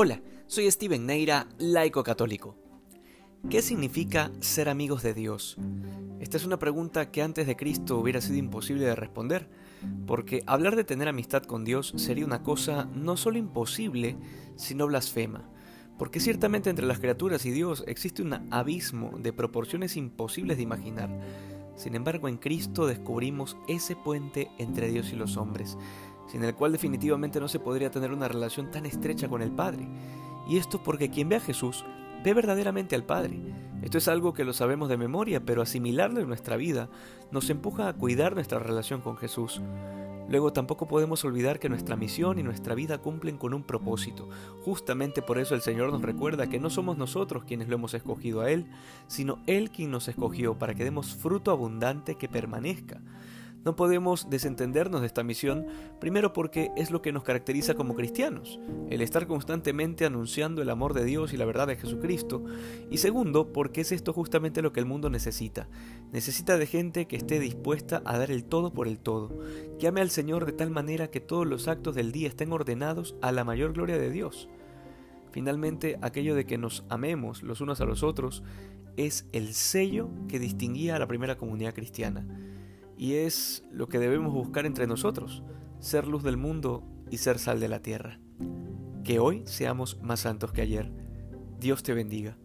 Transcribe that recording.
Hola, soy Steven Neira, laico católico. ¿Qué significa ser amigos de Dios? Esta es una pregunta que antes de Cristo hubiera sido imposible de responder, porque hablar de tener amistad con Dios sería una cosa no solo imposible, sino blasfema, porque ciertamente entre las criaturas y Dios existe un abismo de proporciones imposibles de imaginar. Sin embargo, en Cristo descubrimos ese puente entre Dios y los hombres, sin el cual definitivamente no se podría tener una relación tan estrecha con el Padre. Y esto porque quien ve a Jesús ve verdaderamente al Padre. Esto es algo que lo sabemos de memoria, pero asimilarlo en nuestra vida nos empuja a cuidar nuestra relación con Jesús. Luego tampoco podemos olvidar que nuestra misión y nuestra vida cumplen con un propósito. Justamente por eso el Señor nos recuerda que no somos nosotros quienes lo hemos escogido a Él, sino Él quien nos escogió para que demos fruto abundante que permanezca. No podemos desentendernos de esta misión, primero porque es lo que nos caracteriza como cristianos, el estar constantemente anunciando el amor de Dios y la verdad de Jesucristo, y segundo porque es esto justamente lo que el mundo necesita. Necesita de gente que esté dispuesta a dar el todo por el todo, que ame al Señor de tal manera que todos los actos del día estén ordenados a la mayor gloria de Dios. Finalmente, aquello de que nos amemos los unos a los otros es el sello que distinguía a la primera comunidad cristiana y es lo que debemos buscar entre nosotros, ser luz del mundo y ser sal de la tierra. Que hoy seamos más santos que ayer. Dios te bendiga.